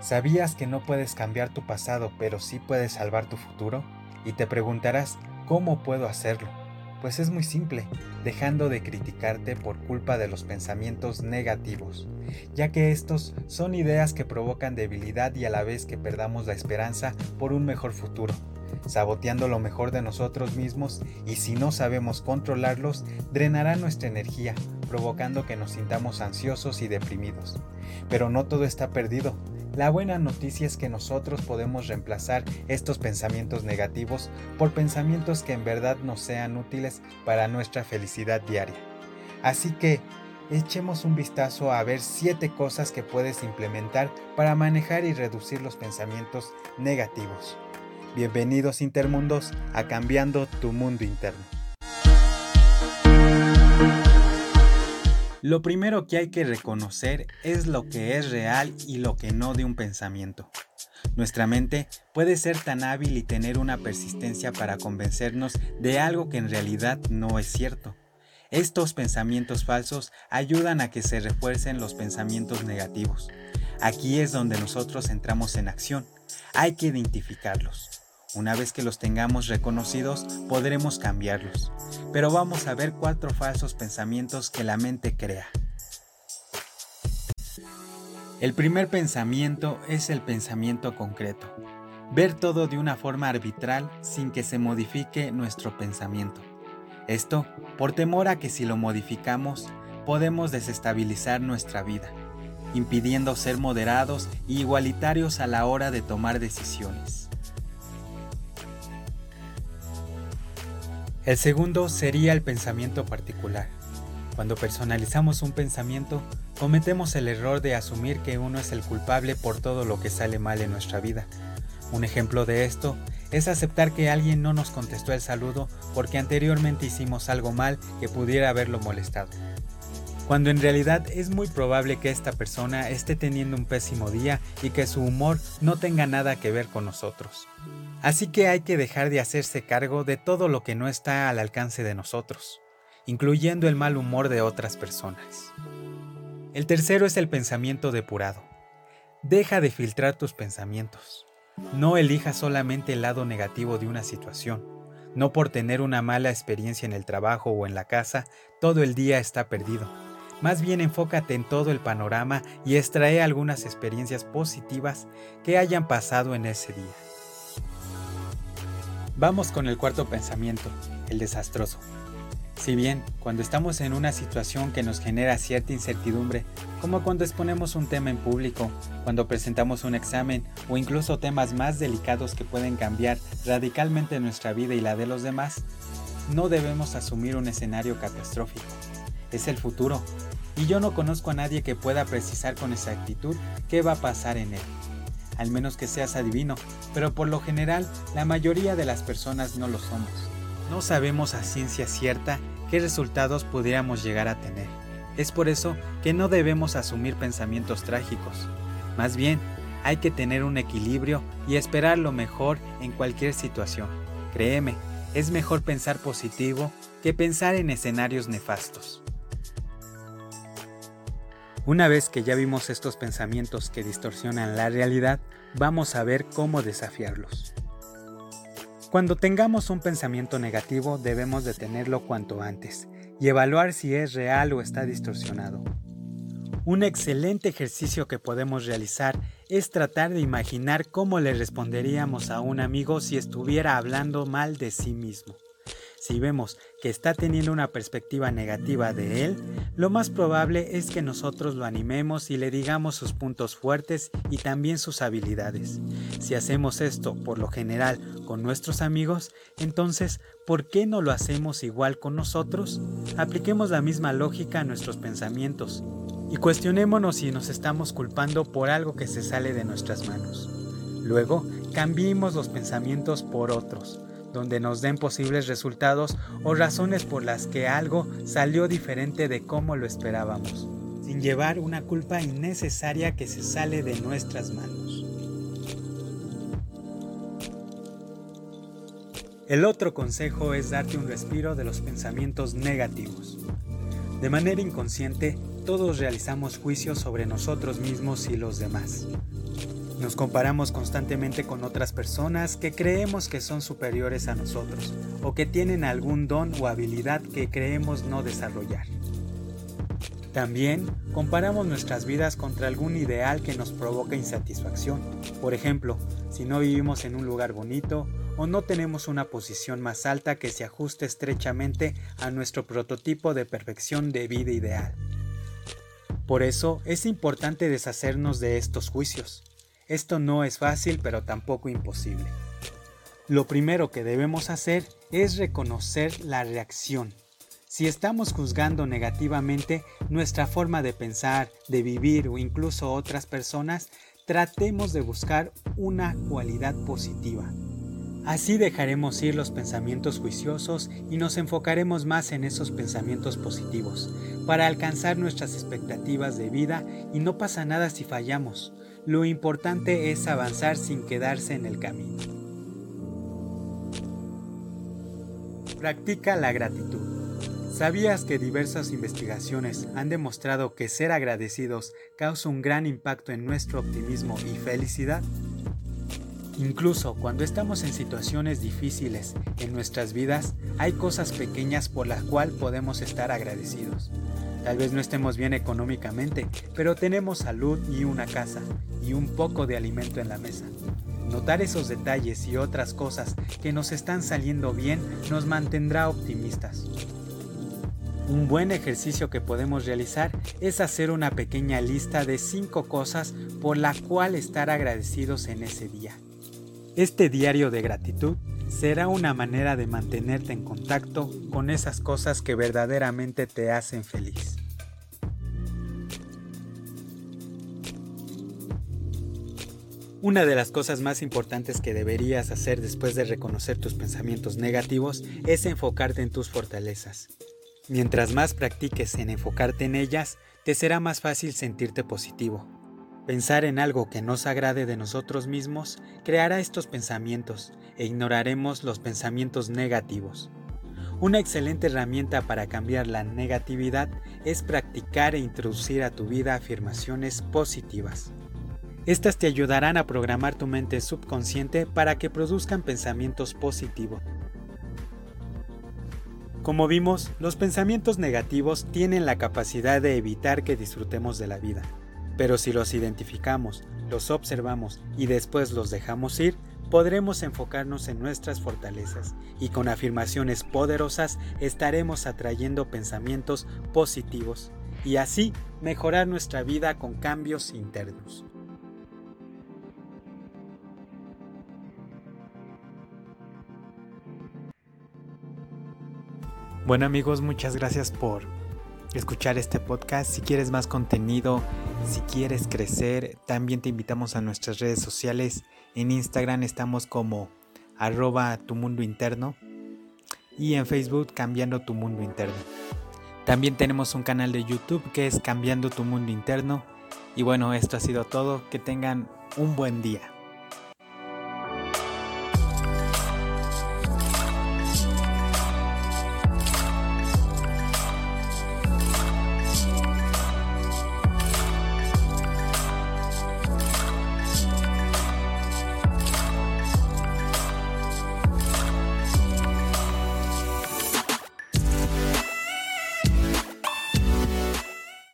¿Sabías que no puedes cambiar tu pasado, pero sí puedes salvar tu futuro? Y te preguntarás, ¿cómo puedo hacerlo? Pues es muy simple, dejando de criticarte por culpa de los pensamientos negativos, ya que estos son ideas que provocan debilidad y a la vez que perdamos la esperanza por un mejor futuro, saboteando lo mejor de nosotros mismos y si no sabemos controlarlos, drenará nuestra energía, provocando que nos sintamos ansiosos y deprimidos. Pero no todo está perdido, la buena noticia es que nosotros podemos reemplazar estos pensamientos negativos por pensamientos que en verdad nos sean útiles para nuestra felicidad diaria. Así que echemos un vistazo a ver 7 cosas que puedes implementar para manejar y reducir los pensamientos negativos. Bienvenidos Intermundos a Cambiando tu Mundo Interno. Lo primero que hay que reconocer es lo que es real y lo que no de un pensamiento. Nuestra mente puede ser tan hábil y tener una persistencia para convencernos de algo que en realidad no es cierto. Estos pensamientos falsos ayudan a que se refuercen los pensamientos negativos. Aquí es donde nosotros entramos en acción. Hay que identificarlos. Una vez que los tengamos reconocidos, podremos cambiarlos. Pero vamos a ver cuatro falsos pensamientos que la mente crea. El primer pensamiento es el pensamiento concreto. Ver todo de una forma arbitral sin que se modifique nuestro pensamiento. Esto por temor a que si lo modificamos, podemos desestabilizar nuestra vida, impidiendo ser moderados e igualitarios a la hora de tomar decisiones. El segundo sería el pensamiento particular. Cuando personalizamos un pensamiento, cometemos el error de asumir que uno es el culpable por todo lo que sale mal en nuestra vida. Un ejemplo de esto es aceptar que alguien no nos contestó el saludo porque anteriormente hicimos algo mal que pudiera haberlo molestado. Cuando en realidad es muy probable que esta persona esté teniendo un pésimo día y que su humor no tenga nada que ver con nosotros. Así que hay que dejar de hacerse cargo de todo lo que no está al alcance de nosotros, incluyendo el mal humor de otras personas. El tercero es el pensamiento depurado. Deja de filtrar tus pensamientos. No elijas solamente el lado negativo de una situación. No por tener una mala experiencia en el trabajo o en la casa, todo el día está perdido. Más bien enfócate en todo el panorama y extrae algunas experiencias positivas que hayan pasado en ese día. Vamos con el cuarto pensamiento, el desastroso. Si bien, cuando estamos en una situación que nos genera cierta incertidumbre, como cuando exponemos un tema en público, cuando presentamos un examen o incluso temas más delicados que pueden cambiar radicalmente nuestra vida y la de los demás, no debemos asumir un escenario catastrófico. Es el futuro, y yo no conozco a nadie que pueda precisar con exactitud qué va a pasar en él al menos que seas adivino, pero por lo general la mayoría de las personas no lo somos. No sabemos a ciencia cierta qué resultados pudiéramos llegar a tener. Es por eso que no debemos asumir pensamientos trágicos. Más bien, hay que tener un equilibrio y esperar lo mejor en cualquier situación. Créeme, es mejor pensar positivo que pensar en escenarios nefastos. Una vez que ya vimos estos pensamientos que distorsionan la realidad, vamos a ver cómo desafiarlos. Cuando tengamos un pensamiento negativo debemos detenerlo cuanto antes y evaluar si es real o está distorsionado. Un excelente ejercicio que podemos realizar es tratar de imaginar cómo le responderíamos a un amigo si estuviera hablando mal de sí mismo. Si vemos que está teniendo una perspectiva negativa de él, lo más probable es que nosotros lo animemos y le digamos sus puntos fuertes y también sus habilidades. Si hacemos esto por lo general con nuestros amigos, entonces, ¿por qué no lo hacemos igual con nosotros? Apliquemos la misma lógica a nuestros pensamientos y cuestionémonos si nos estamos culpando por algo que se sale de nuestras manos. Luego, cambiemos los pensamientos por otros donde nos den posibles resultados o razones por las que algo salió diferente de como lo esperábamos, sin llevar una culpa innecesaria que se sale de nuestras manos. El otro consejo es darte un respiro de los pensamientos negativos. De manera inconsciente, todos realizamos juicios sobre nosotros mismos y los demás. Nos comparamos constantemente con otras personas que creemos que son superiores a nosotros o que tienen algún don o habilidad que creemos no desarrollar. También comparamos nuestras vidas contra algún ideal que nos provoca insatisfacción. Por ejemplo, si no vivimos en un lugar bonito o no tenemos una posición más alta que se ajuste estrechamente a nuestro prototipo de perfección de vida ideal. Por eso es importante deshacernos de estos juicios. Esto no es fácil pero tampoco imposible. Lo primero que debemos hacer es reconocer la reacción. Si estamos juzgando negativamente nuestra forma de pensar, de vivir o incluso otras personas, tratemos de buscar una cualidad positiva. Así dejaremos ir los pensamientos juiciosos y nos enfocaremos más en esos pensamientos positivos, para alcanzar nuestras expectativas de vida y no pasa nada si fallamos. Lo importante es avanzar sin quedarse en el camino. Practica la gratitud. ¿Sabías que diversas investigaciones han demostrado que ser agradecidos causa un gran impacto en nuestro optimismo y felicidad? Incluso cuando estamos en situaciones difíciles en nuestras vidas, hay cosas pequeñas por las cuales podemos estar agradecidos. Tal vez no estemos bien económicamente, pero tenemos salud y una casa y un poco de alimento en la mesa. Notar esos detalles y otras cosas que nos están saliendo bien nos mantendrá optimistas. Un buen ejercicio que podemos realizar es hacer una pequeña lista de 5 cosas por la cual estar agradecidos en ese día. Este diario de gratitud será una manera de mantenerte en contacto con esas cosas que verdaderamente te hacen feliz. Una de las cosas más importantes que deberías hacer después de reconocer tus pensamientos negativos es enfocarte en tus fortalezas. Mientras más practiques en enfocarte en ellas, te será más fácil sentirte positivo. Pensar en algo que nos agrade de nosotros mismos creará estos pensamientos e ignoraremos los pensamientos negativos. Una excelente herramienta para cambiar la negatividad es practicar e introducir a tu vida afirmaciones positivas. Estas te ayudarán a programar tu mente subconsciente para que produzcan pensamientos positivos. Como vimos, los pensamientos negativos tienen la capacidad de evitar que disfrutemos de la vida. Pero si los identificamos, los observamos y después los dejamos ir, podremos enfocarnos en nuestras fortalezas y con afirmaciones poderosas estaremos atrayendo pensamientos positivos y así mejorar nuestra vida con cambios internos. Bueno amigos, muchas gracias por escuchar este podcast. Si quieres más contenido, si quieres crecer, también te invitamos a nuestras redes sociales. En Instagram estamos como arroba tu mundo interno y en Facebook cambiando tu mundo interno. También tenemos un canal de YouTube que es cambiando tu mundo interno. Y bueno, esto ha sido todo. Que tengan un buen día.